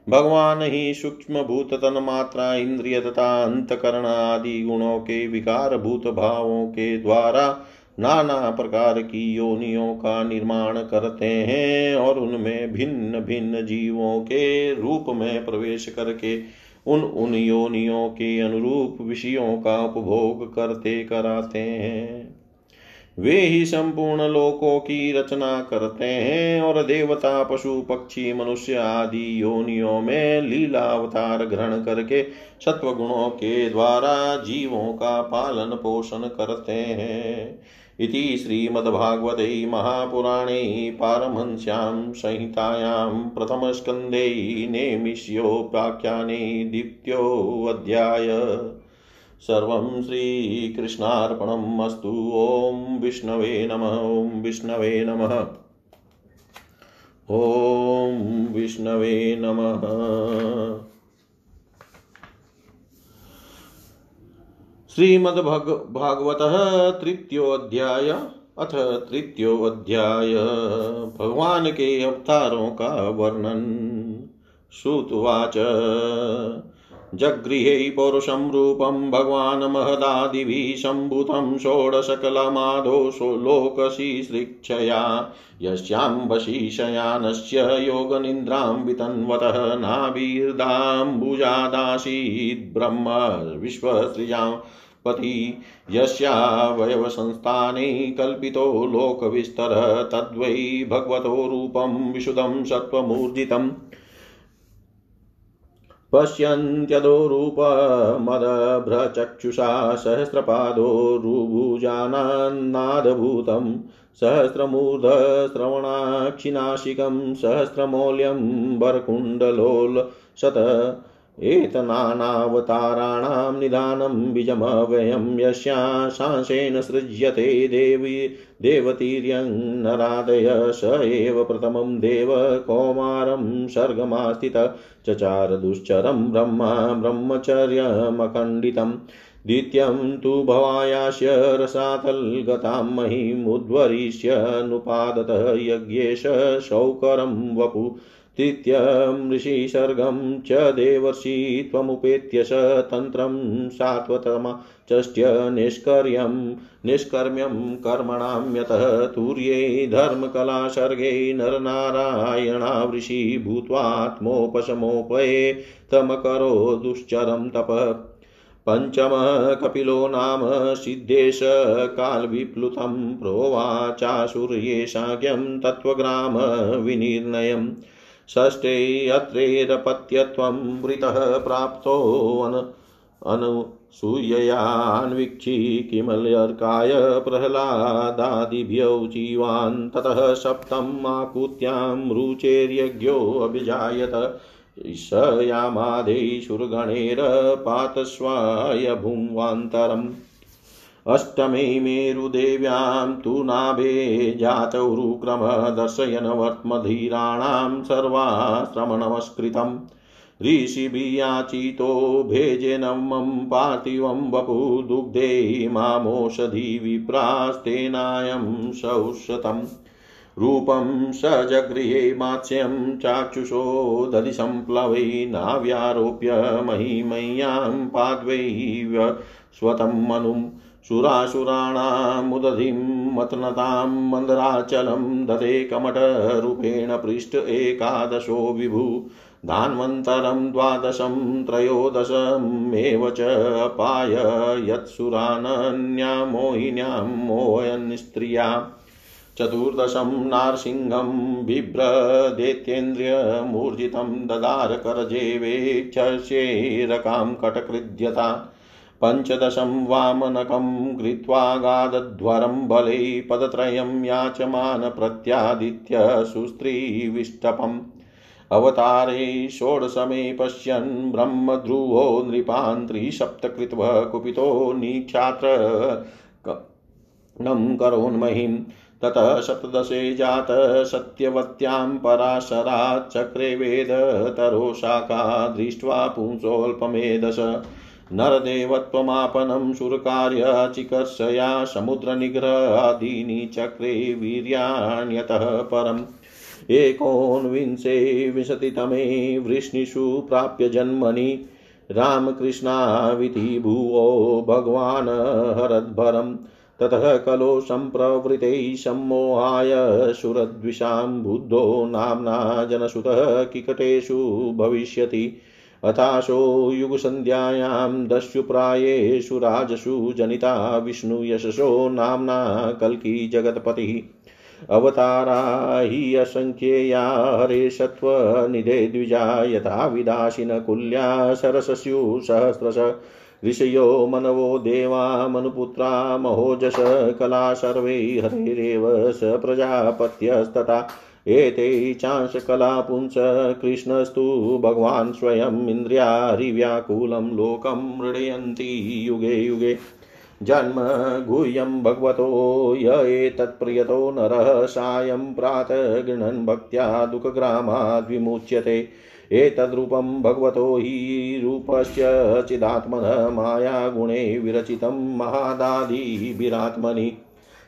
भगवान ही सूक्ष्म भूत तन मात्रा इंद्रिय तथा अंतकरण आदि गुणों के विकार भूत भावों के द्वारा नाना प्रकार की योनियों का निर्माण करते हैं और उनमें भिन्न भिन्न जीवों के रूप में प्रवेश करके उन उन योनियों के अनुरूप विषयों का उपभोग करते कराते हैं। वे ही संपूर्ण लोकों की रचना करते हैं और देवता, पशु, पक्षी, मनुष्य आदि योनियों में लीला अवतार ग्रहण करके सत्व गुणों के द्वारा जीवों का पालन पोषण करते हैं। इति श्रीमद्भागवते महापुराणे पारमहंस्यां संहितायां प्रथमस्कन्धे नेमिष्योपाख्याने द्वितीयोऽध्याय। सर्वं श्रीकृष्णार्पणम् अस्तु। ॐ विष्णवे नमः। ॐ विष्णवे नमः। ॐ विष्णवे नमः। श्रीमद्भागवत तृतीयोध्याय अथ तृतीयोध्याय भगवान के अवतारों का वर्णन। श्रुतवाच जगृहे पौरुषं रूपं भगवान् महदादिभिः सम्भूतं षोडशकलमाधो लोकशिश्रिक्षया यस्याम्बशीशयानस्य योगनिन्द्रां वितन्वतः नाभिर्दाम्बुजादासीत् ब्रह्म विश्वसृजां पति। यस्यावयवसंस्थाने कल्पितो लोकविस्तरः तद्वै भगवतो रूपं विशुद्धं सत्त्वमूर्जितम् पश्यन्त्यदो रूपमदभ्रचक्षुषा सहस्रपादो रुभुजानान्नादभूतं। सहस्रमूर्धश्रवणाक्षिनाशिकं सहस्रमौल्यं वरकुण्डलोलशत एतनानावताराणां निधानं बीजमव्ययं यस्याशांसेन सृज्यते देवी देवतीर्यङ्नरादय स एव प्रथमं देव कौमारं सर्गमास्थित चचार दुश्चरं ब्रह्मा ब्रह्मचर्यमखण्डितम् द्वितीयं तु भवायास्य रसातल्गतां महिमुद्वरिष्यनुपादतः यज्ञेश शौकरं वपु तृतीयं ऋषिसर्गं च देवर्षि त्वमुपेत्य स तन्त्रं सात्वतमचष्ट्य निष्कर्यं, निष्कर्म्यं कर्मणां यतः तूर्ये धर्मकलासर्गे नरनारायणावृषि भूत्वात्मोपशमोपये तमकरो दुश्चरं तपः। पञ्चमः कपिलो नाम सिद्धेश कालविप्लुतं प्रोवाचासुर्येशाज्ञं तत्त्वग्रामविनिर्णयम्। षष्ठे अत्रेरपत्यत्वं वृतः प्राप्तोऽन अनसूययान्वीक्षि किमलर्काय प्रह्लादादिभ्यौ जीवान् ततः सप्तम् आकुत्यां रुचेर्यज्ञोऽभिजायत स यामादेशुर्गणेरपातस्वाय भुङ्वान्तरम् अष्टमे मेरुदेव्यां तु नाभे जातौरुक्रम दर्शयन् वर्त्मधीराणां सर्वाश्रमनमस्कृतम् ऋषिभियाचितो भेजेनमं पार्थिवं वपु दुग्धे मामोषधि विप्रास्तेनायं सौषतम् रूपं स जगृहे मात्स्यं चाक्षुषो दधिसम्प्लवै नाव्यारोप्य महिमय्यां पाद्वैव स्वतं मनुम्। सुरासुराणामुदधिं मतनतां मन्दराचलं दधे कमठरूपेण पृष्ठ एकादशो विभु। धान्वन्तरं द्वादशं त्रयोदशमेव च अपाय यत्सुरानन्या मोहिन्यां मोहयन् स्त्रिया चतुर्दशं नारसिंहं बिभ्रदेत्येन्द्रियमूर्जितं ददार करजेवेक्षसेरकां कटकृद्यता। पञ्चदशं वामनकं कृत्वा गादध्वरं बले पदत्रयं याचमान प्रत्यादित्य सुस्त्रीविष्टपम्। अवतारे षोडशमे पश्यन् ब्रह्मध्रुवो नृपान् त्रिसप्तकृत्व कुपितो निक्षात्र नं करोन्महिं ततः सप्तदशे जात सत्यवत्यां पराशरात् चक्रे वेदतरो शाखा दृष्ट्वा पुंसोऽल्पमेधस। नरदेवत्वमापनं सुरकार्यचिकर्षया समुद्रनिग्रहादीनि चक्रे वीर्याण्यतः परम्। एकोनविंशे विंशतितमे वृष्णिषु प्राप्य जन्मनि रामकृष्णाविति भुवो भगवान् हरद्भरम्। ततः कलो सम्प्रवृतैः सम्मोहाय सुरद्विषां बुद्धो नाम्ना जनसुतः किकटेषु भविष्यति। अथाशो युगसन्ध्यायां दस्युप्रायेषु राजसु जनिता विष्णुयशसो नाम्ना कल्की जगत्पतिः। अवतारा हि असङ्ख्येया हरे द्विजा यथा विदाशिनकुल्या सरसस्युसहस्रश ऋषयो मनवो देवा मनुपुत्रा महोजश कला सर्वै हरेरेव स प्रजापत्यस्तथा। एते चांशकला पुंस कृष्णस्तु भगवान् स्वयम् इन्द्रियारिव्याकुलं लोकं मृडयन्ति युगे युगे। जन्म गुह्यं भगवतो य एतत्प्रियतो नरः सायं प्रातः गृह्णन् भक्त्या दुःखग्रामाद्विमुच्यते एतद्रूपं भगवतो हि रूपस्य चिदात्मनः मायागुणे विरचितं महादादिभिरात्मनि।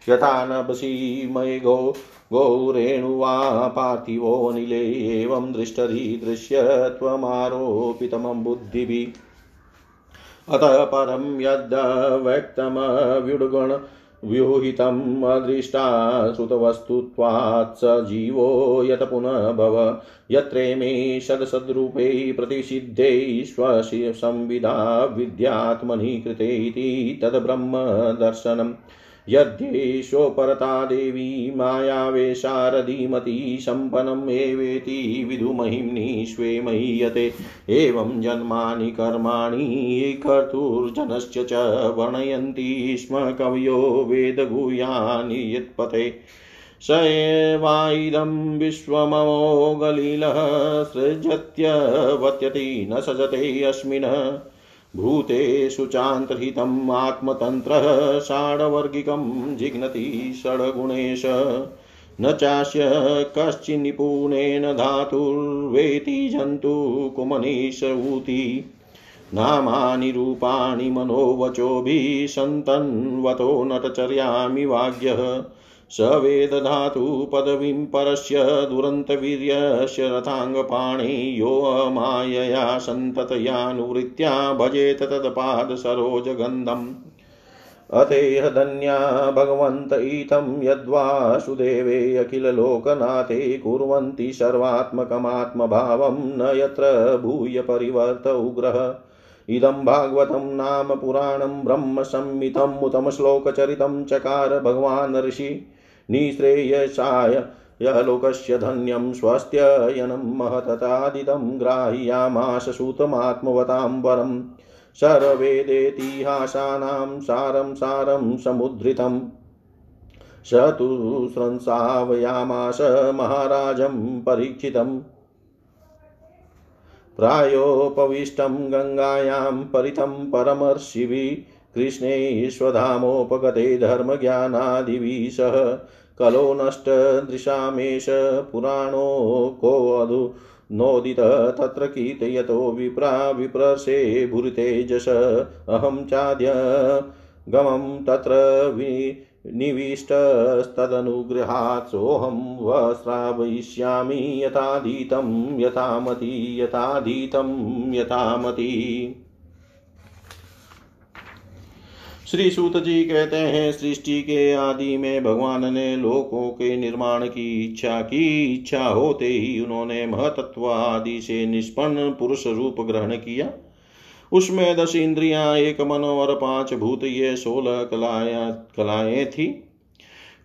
यथा नभसि मयगो गौरेणुवा पार्थिवो निले एवं दृष्टधि दृश्यत्वमारोपितमं बुद्धिभिः अतः परं यद्व्यक्तमव्युड्गण व्यूहितम् अदृष्टा श्रुतवस्तुत्वात् स जीवो यत पुनः भव यत्रे मे सदसद्रूपै प्रतिषिद्धे स्वसंविदा विद्यात्मनि कृते इति तद्ब्रह्मदर्शनम्। यद्येषोपरता देवी मायावेशारधिमती सम्पन्नम् एवेति विदुमहिम्नि स्वे महीयते। एवं जन्मानि कर्माणि कर्तुर्जनश्च च वर्णयन्ति स्म कवयो वेदगुह्यानि यत्पते। स एवाइदं विश्वममोगलीलः सृजत्यवत्यति न सजते अस्मिन्। भूतेषु चान्तर्हितम् आत्मतन्त्रः षाडवर्गिकं जिघ्नति षड्गुणेश। न चास्य कश्चिन्निपुणेन धातुर्वेति जन्तुकुमनीशऊति नामानि रूपाणि मनोवचोभिः सन्तन्वतो नटचर्यामि वाग्यः। स वेदधातु पदवीं परस्य दुरन्तवीर्यस्य रथाङ्गपाणि यो मायया सन्ततयानुवृत्त्या भजेत तत्पादसरोजगन्धम् अतेह धन्या भगवन्त इतं यद्वासुदेवे अखिललोकनाथे कुर्वन्ति सर्वात्मकमात्मभावं न यत्र भूय परिवर्त उग्रः। इदं भागवतं नाम पुराणं ब्रह्मसंहितम् उत्तमश्लोकचरितं चकार भगवान् ऋषि। निःश्रेयसाय यलोकस्य धन्यं स्वस्त्ययनं महततादिदं ग्राह्यामाश सूतमात्मवतां वरं सर्ववेदेतिहासानां सारं सारं समुद्धृतम् स तु स्रंसावयामास महाराजं परीक्षितम् प्रायोपविष्टं गङ्गायां परितं परमर्षिभिः कृष्णेश्वधामोपगते धर्मज्ञानादिभिः सह कलो नष्टदृशामेष पुराणो कोऽधु नोदित तत्र कीर्तयतो विप्रा विप्रसे भूरितेजस अहं चाद्य गमं तत्र वि निविष्टस्तदनुग्रहात् सोऽहं वस्रावयिष्यामि यथाधीतं, यथामति यथाधीतं, यथामति। श्री सूत जी कहते हैं, सृष्टि के आदि में भगवान ने लोकों के निर्माण की इच्छा की। इच्छा होते ही उन्होंने महतत्व आदि से निष्पन्न पुरुष रूप ग्रहण किया। उसमें दस इंद्रियाँ, एक मन और पाँच भूत, ये सोलह कलाया कलाएँ थी।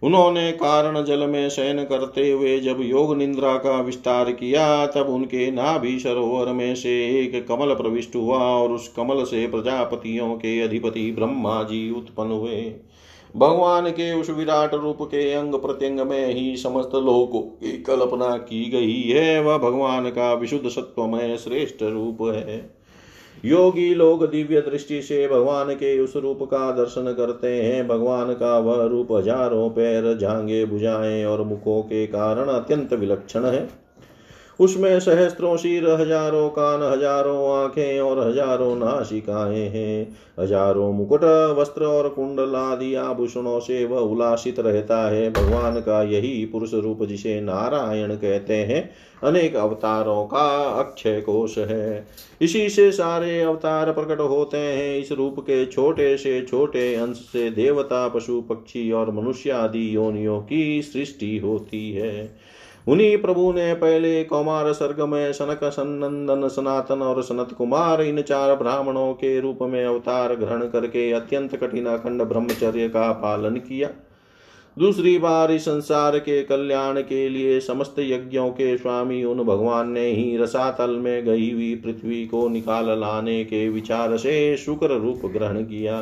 उन्होंने कारण जल में शयन करते हुए जब योग निंद्रा का विस्तार किया, तब उनके नाभि सरोवर में से एक कमल प्रविष्ट हुआ और उस कमल से प्रजापतियों के अधिपति ब्रह्मा जी उत्पन्न हुए। भगवान के उस विराट रूप के अंग प्रत्यंग में ही समस्त लोगों की कल्पना की गई है। वह भगवान का विशुद्ध सत्वमय श्रेष्ठ रूप है। योगी लोग दिव्य दृष्टि से भगवान के उस रूप का दर्शन करते हैं। भगवान का वह रूप हज़ारों पैर जांगे बुझाएँ और मुखों के कारण अत्यंत विलक्षण है। उसमें सहस्त्रों शीर, हज़ारों कान, हज़ारों आँखें और हज़ारों नासिकाएँ हैं। हज़ारों मुकुट, वस्त्र और कुंडल आदि आभूषणों से वह उल्लासित रहता है। भगवान का यही पुरुष रूप जिसे नारायण कहते हैं, अनेक अवतारों का अक्षय कोश है। इसी से सारे अवतार प्रकट होते हैं। इस रूप के छोटे से छोटे अंश से देवता, पशु, पक्षी और मनुष्य आदि योनियों की सृष्टि होती है। उन्हीं प्रभु ने पहले कौमार सर्ग में सनक सनंदन सनातन और सनत कुमार इन चार ब्राह्मणों के रूप में अवतार ग्रहण करके अत्यंत कठिन अखंड ब्रह्मचर्य का पालन किया। दूसरी बार इस संसार के कल्याण के लिए समस्त यज्ञों के स्वामी उन भगवान ने ही रसातल में गई हुई पृथ्वी को निकाल लाने के विचार से शुक्र रूप ग्रहण किया।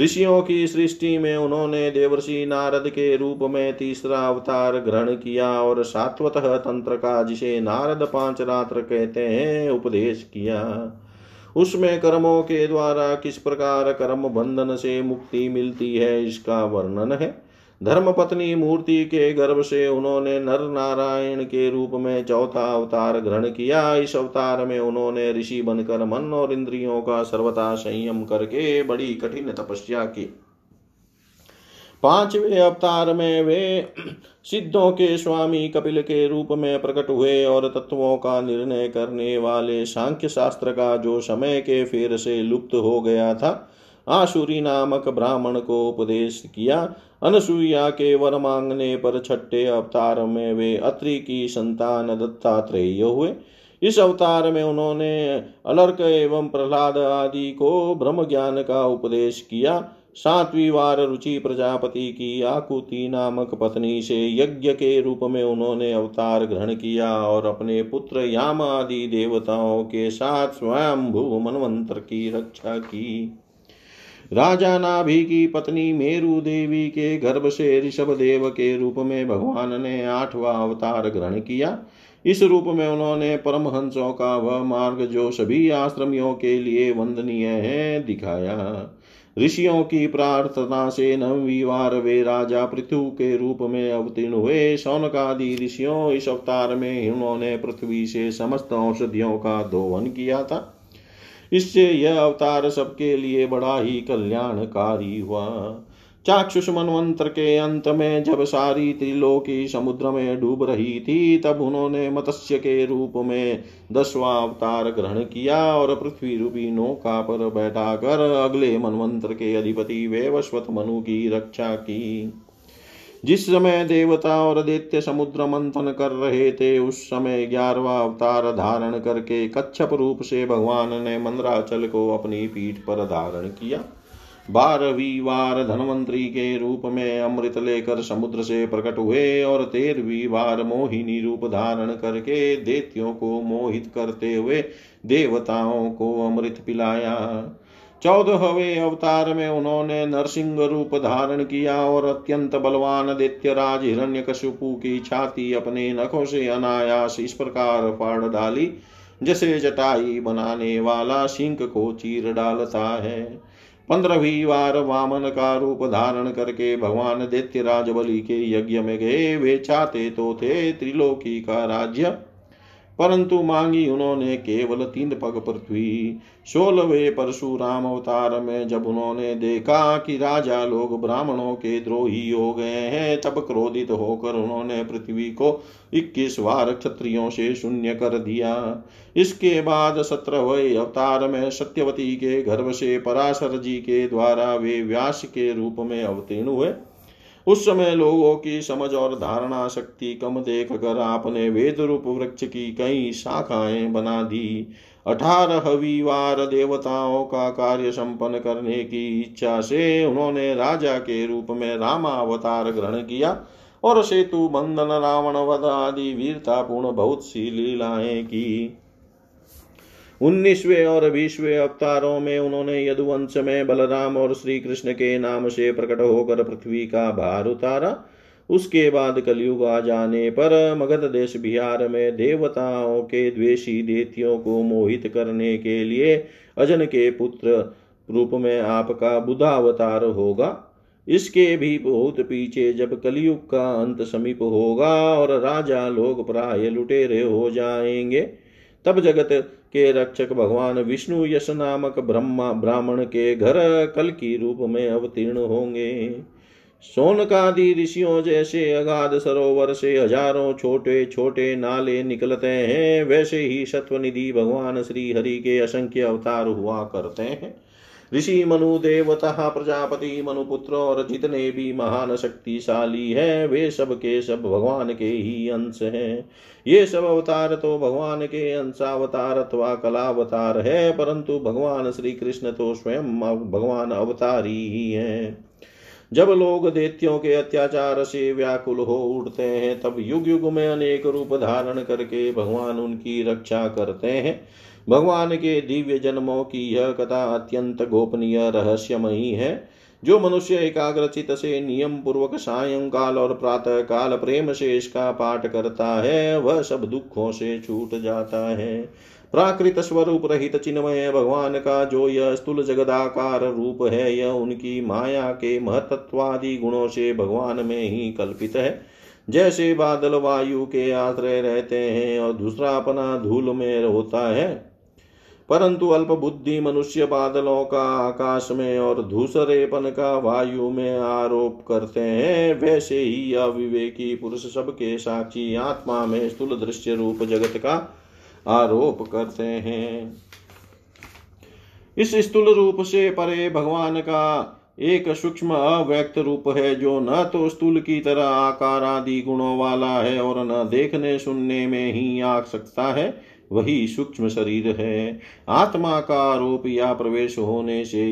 ऋषियों की सृष्टि में उन्होंने देवर्षि नारद के रूप में तीसरा अवतार ग्रहण किया और सात्वत तंत्र का, जिसे नारद पाँच रात्र कहते हैं, उपदेश किया। उसमें कर्मों के द्वारा किस प्रकार कर्म बंधन से मुक्ति मिलती है, इसका वर्णन है। धर्म पत्नी मूर्ति के गर्भ से उन्होंने नर नारायण के रूप में चौथा अवतार ग्रहण किया। इस अवतार में उन्होंने ऋषि बनकर मन और इंद्रियों का सर्वथा संयम करके बड़ी कठिन तपस्या की। पाँचवें अवतार में वे सिद्धों के स्वामी कपिल के रूप में प्रकट हुए और तत्वों का निर्णय करने वाले सांख्य शास्त्र का जो समय के फेर से लुप्त हो गया था आशुरी नामक ब्राह्मण को उपदेश किया। अनसुईया के वर मांगने पर छठे अवतार में वे अत्रि की संतान दत्तात्रेय हुए। इस अवतार में उन्होंने अलर्क एवं प्रहलाद आदि को ब्रह्म ज्ञान का उपदेश किया। सातवीं वार रुचि प्रजापति की आकुति नामक पत्नी से यज्ञ के रूप में उन्होंने अवतार ग्रहण किया और अपने पुत्र याम आदि देवताओं के साथ स्वयं भू मनवंतर की रक्षा की। राजा नाभि की पत्नी मेरु देवी के गर्भ से ऋषभ देव के रूप में भगवान ने आठवां अवतार ग्रहण किया। इस रूप में उन्होंने परमहंसों का वह मार्ग जो सभी आश्रमियों के लिए वंदनीय है, दिखाया। ऋषियों की प्रार्थना से नवी वार वे राजा पृथु के रूप में अवतीर्ण हुए। सौनकादि ऋषियों इस अवतार में उन्होंने पृथ्वी से समस्त औषधियों का दोवन किया था। इससे यह अवतार सबके लिए बड़ा ही कल्याणकारी हुआ। चाक्षुष मनवंत्र के अंत में जब सारी त्रिलोकी समुद्र में डूब रही थी, तब उन्होंने मत्स्य के रूप में दसवां अवतार ग्रहण किया और पृथ्वी रूपी नौका पर बैठाकर अगले मनवंत्र के अधिपति वेवस्वत मनु की रक्षा की। जिस समय देवता और दैत्य समुद्र मंथन कर रहे थे, उस समय ग्यारहवा अवतार धारण करके कच्छप रूप से भगवान ने मंद्राचल को अपनी पीठ पर धारण किया। बारहवीं वार धनवंतरी के रूप में अमृत लेकर समुद्र से प्रकट हुए और तेरहवीं वार मोहिनी रूप धारण करके देत्यों को मोहित करते हुए देवताओं को अमृत पिलाया। चौदहवें अवतार में उन्होंने नरसिंह रूप धारण किया और अत्यंत बलवान दित्य दैत्यराज हिरण्यकशिपु की छाती अपने नखों से अनायास इस प्रकार फाड़ डाली, जैसे जटाई बनाने वाला सिंह को चीर डालता है। पंद्रहवीं बार वामन का रूप धारण करके भगवान दैत्यराज बलि के यज्ञ में गए। वे चाहते तो थे त्रिलोकी का राज्य परंतु मांगी उन्होंने केवल तीन पग पृथ्वी सोलवे परशुराम अवतार में जब उन्होंने देखा कि राजा लोग ब्राह्मणों के द्रोही हो गए हैं, तब क्रोधित होकर उन्होंने पृथ्वी को इक्कीस बार क्षत्रियों से शून्य कर दिया। इसके बाद सत्रहवें अवतार में सत्यवती के गर्भ से पराशर जी के द्वारा वे व्यास के रूप में अवतीर्ण हुए। उस समय लोगों की समझ और धारणा शक्ति कम देख कर आपने वेद रूप वृक्ष की कई शाखाएँ बना दी। अठारह वार देवताओं का कार्य संपन्न करने की इच्छा से उन्होंने राजा के रूप में रामावतार ग्रहण किया और सेतु बंधन, रावण, वध आदि वीरतापूर्ण, बहुत सी लीलाएँ की। उन्नीसवें और बीसवें अवतारों में उन्होंने यदुवंश में बलराम और श्री कृष्ण के नाम से प्रकट होकर पृथ्वी का भार उतारा। उसके बाद कलयुग आ जाने पर मगध देश बिहार में देवताओं के द्वेषी देतियों को मोहित करने के लिए अजन के पुत्र रूप में आपका बुधावतार होगा। इसके भी बहुत पीछे जब कलयुग का अंत समीप होगा और राजा लोग प्राय लुटेरे हो जाएँगे, तब जगत के रक्षक भगवान विष्णु यश नामक ब्रह्मा ब्राह्मण के घर कल की रूप में अवतीर्ण होंगे। सोनकादि ऋषियों जैसे अगाध सरोवर से हज़ारों छोटे छोटे नाले निकलते हैं, वैसे ही सत्वनिधि भगवान श्री हरि के असंख्य अवतार हुआ करते हैं। ऋषि मनु देवता प्रजापति मनुपुत्र और जितने भी महान शक्तिशाली हैं, वे सब के सब भगवान के ही अंश हैं। ये सब अवतार तो भगवान के अंशावतार अथवा कलावतार है, परंतु भगवान श्री कृष्ण तो स्वयं भगवान अवतारी ही हैं। जब लोग देत्यों के अत्याचार से व्याकुल हो उठते हैं, तब युग युग में अनेक रूप धारण करके भगवान उनकी रक्षा करते हैं। भगवान के दिव्य जन्मों की यह कथा अत्यंत गोपनीय रहस्यमयी है, जो मनुष्य एकाग्रचित से नियम पूर्वक सायंकाल और प्रातः काल प्रेम से इसका पाठ करता है, वह सब दुखों से छूट जाता है। प्राकृत स्वरूप रहित चिन्मय भगवान का जो यह स्थूल जगदाकार रूप है, यह उनकी माया के महतत्वादि गुणों से भगवान में ही कल्पित है। जैसे बादल वायु के आश्रय रहते हैं और दूसरा अपना धूल में होता है परंतु अल्प बुद्धि मनुष्य बादलों का आकाश में और धूसरेपन का वायु में आरोप करते हैं, वैसे ही अविवेकी पुरुष सबके साक्षी आत्मा में स्थूल दृश्य रूप जगत का आरोप करते हैं। इस स्थूल रूप से परे भगवान का एक सूक्ष्म अव्यक्त रूप है, जो न तो स्थूल की तरह आकार आदि गुणों वाला है और न देखने सुनने में ही आ सकता है। वही सूक्ष्म शरीर है। आत्मा का आरोप या प्रवेश होने से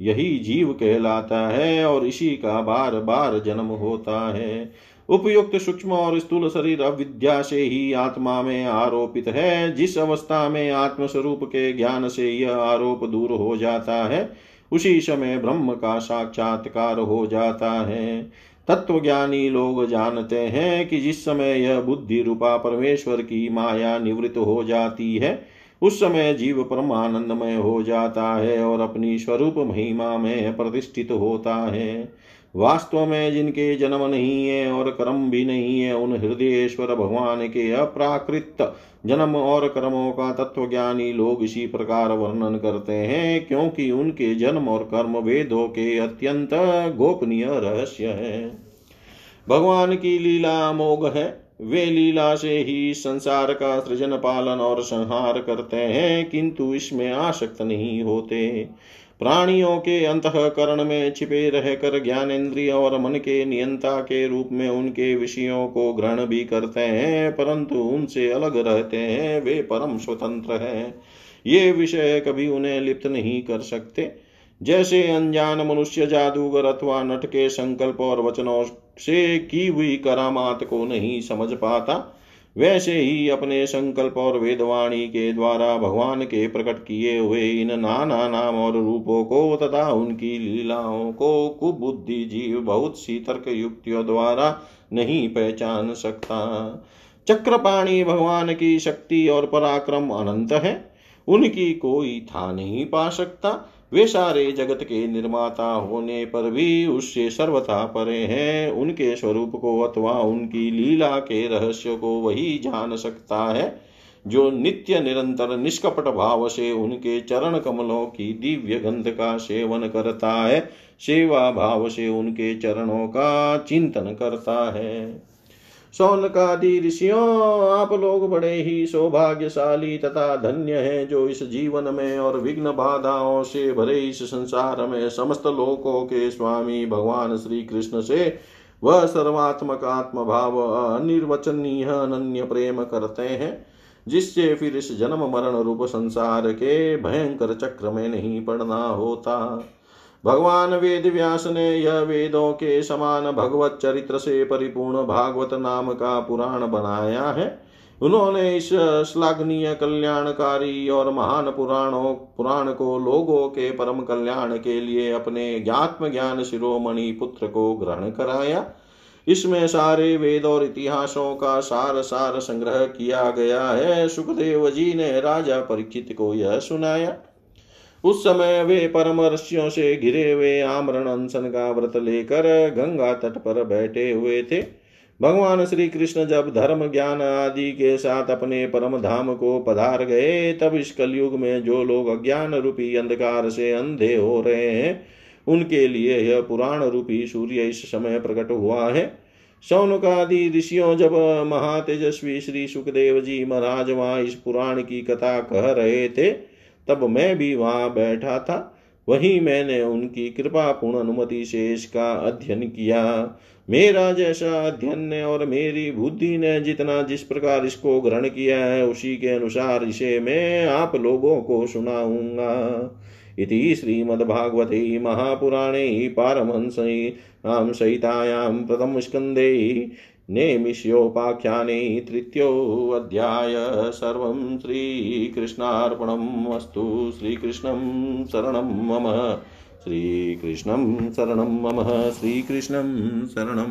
यही जीव कहलाता है और इसी का बार बार जन्म होता है। उपयुक्त सूक्ष्म और स्थूल शरीर अविद्या से ही आत्मा में आरोपित है। जिस अवस्था में आत्म स्वरूप के ज्ञान से यह आरोप दूर हो जाता है, उसी समय ब्रह्म का साक्षात्कार हो जाता है। तत्वज्ञानी लोग जानते हैं कि जिस समय यह बुद्धि रूपा परमेश्वर की माया निवृत्त हो जाती है, उस समय जीव परमानंदमय हो जाता है और अपनी स्वरूप महिमा में प्रतिष्ठित होता है। वास्तव में जिनके जन्म नहीं है और कर्म भी नहीं है, उन हृदयेश्वर भगवान के अप्राकृत जन्म और कर्मों का तत्वज्ञानी लोग इसी प्रकार वर्णन करते हैं, क्योंकि उनके जन्म और कर्म वेदों के अत्यंत गोपनीय रहस्य है। भगवान की लीला अमोघ है, वे लीला से ही संसार का सृजन पालन और संहार करते हैं, किंतु इसमें आसक्त नहीं होते। प्राणियों के अंतकरण में छिपे रहकर ज्ञानेन्द्रिय और मन के नियंता के रूप में उनके विषयों को ग्रहण भी करते हैं, परंतु उनसे अलग रहते हैं, वे परम स्वतंत्र हैं। ये विषय कभी उन्हें लिप्त नहीं कर सकते। जैसे अनजान मनुष्य, जादूगर अथवा नट के संकल्प और वचनों से की हुई करामात को नहीं समझ पाता वैसे ही अपने संकल्प और वेदवाणी के द्वारा भगवान के प्रकट किए हुए इन नाना नाम और रूपों को तथा उनकी लीलाओं को कुबुद्धि जीव बहुत सी तर्क युक्तियों द्वारा नहीं पहचान सकता। चक्रपाणी भगवान की शक्ति और पराक्रम अनंत है। उनकी कोई था नहीं पा सकता। वे सारे जगत के निर्माता होने पर भी उससे सर्वथा परे हैं। उनके स्वरूप को अथवा उनकी लीला के रहस्य को वही जान सकता है, जो नित्य निरंतर निष्कपट भाव से उनके चरण कमलों की दिव्य गंध का सेवन करता है, सेवा भाव से उनके चरणों का चिंतन करता है। सौनकादि ऋषियों आप लोग बड़े ही सौभाग्यशाली तथा धन्य हैं जो इस जीवन में और विघ्न बाधाओं से भरे इस संसार में समस्त लोकों के स्वामी भगवान श्री कृष्ण से वह सर्वात्मक आत्म भाव अनिर्वचनीय अनन्य प्रेम करते हैं, जिससे फिर इस जन्म मरण रूप संसार के भयंकर चक्र में नहीं पड़ना होता। भगवान वेद व्यास ने यह वेदों के समान भगवत चरित्र से परिपूर्ण भागवत नाम का पुराण बनाया है। उन्होंने इस श्लाघनीय कल्याणकारी और महान पुराणों, पुराण को लोगों के परम कल्याण के लिए अपने ज्ञात्म ज्ञान शिरोमणि पुत्र को ग्रहण कराया। इसमें सारे वेद और इतिहासों का सार सार संग्रह किया गया है। सुखदेव जी ने राजा परीक्षित को यह सुनाया। उस समय वे परम ऋषियों से घिरे हुए आमरण अनशन का व्रत लेकर गंगा तट पर बैठे हुए थे। भगवान श्री कृष्ण जब धर्म ज्ञान आदि के साथ अपने परम धाम को पधार गए, तब इस कलयुग में जो लोग अज्ञान रूपी अंधकार से अंधे हो रहे हैं, उनके लिए यह पुराण रूपी सूर्य इस समय प्रकट हुआ है। सौनकादि ऋषियों जब महातेजस्वी श्री सुखदेव जी महाराज वहाँ इस पुराण की कथा कह रहे थे तब मैं भी वहाँ बैठा था। वहीं मैंने उनकी कृपा पूर्ण अनुमति से इसका अध्ययन किया। मेरा जैसा अध्ययन ने और मेरी बुद्धि ने जितना जिस प्रकार इसको ग्रहण किया है, उसी के अनुसार इसे मैं आप लोगों को सुनाऊँगा। इति श्रीमद्भागवते महापुराणे पारमहंस्यां सहितायां प्रथमस्कन्धे नेमिष्योपाख्याने तृतीयोऽध्याय सर्वं श्रीकृष्णार्पणम् अस्तु श्रीकृष्णं शरणं मम। श्रीकृष्णं शरणं मम। श्रीकृष्णं शरणं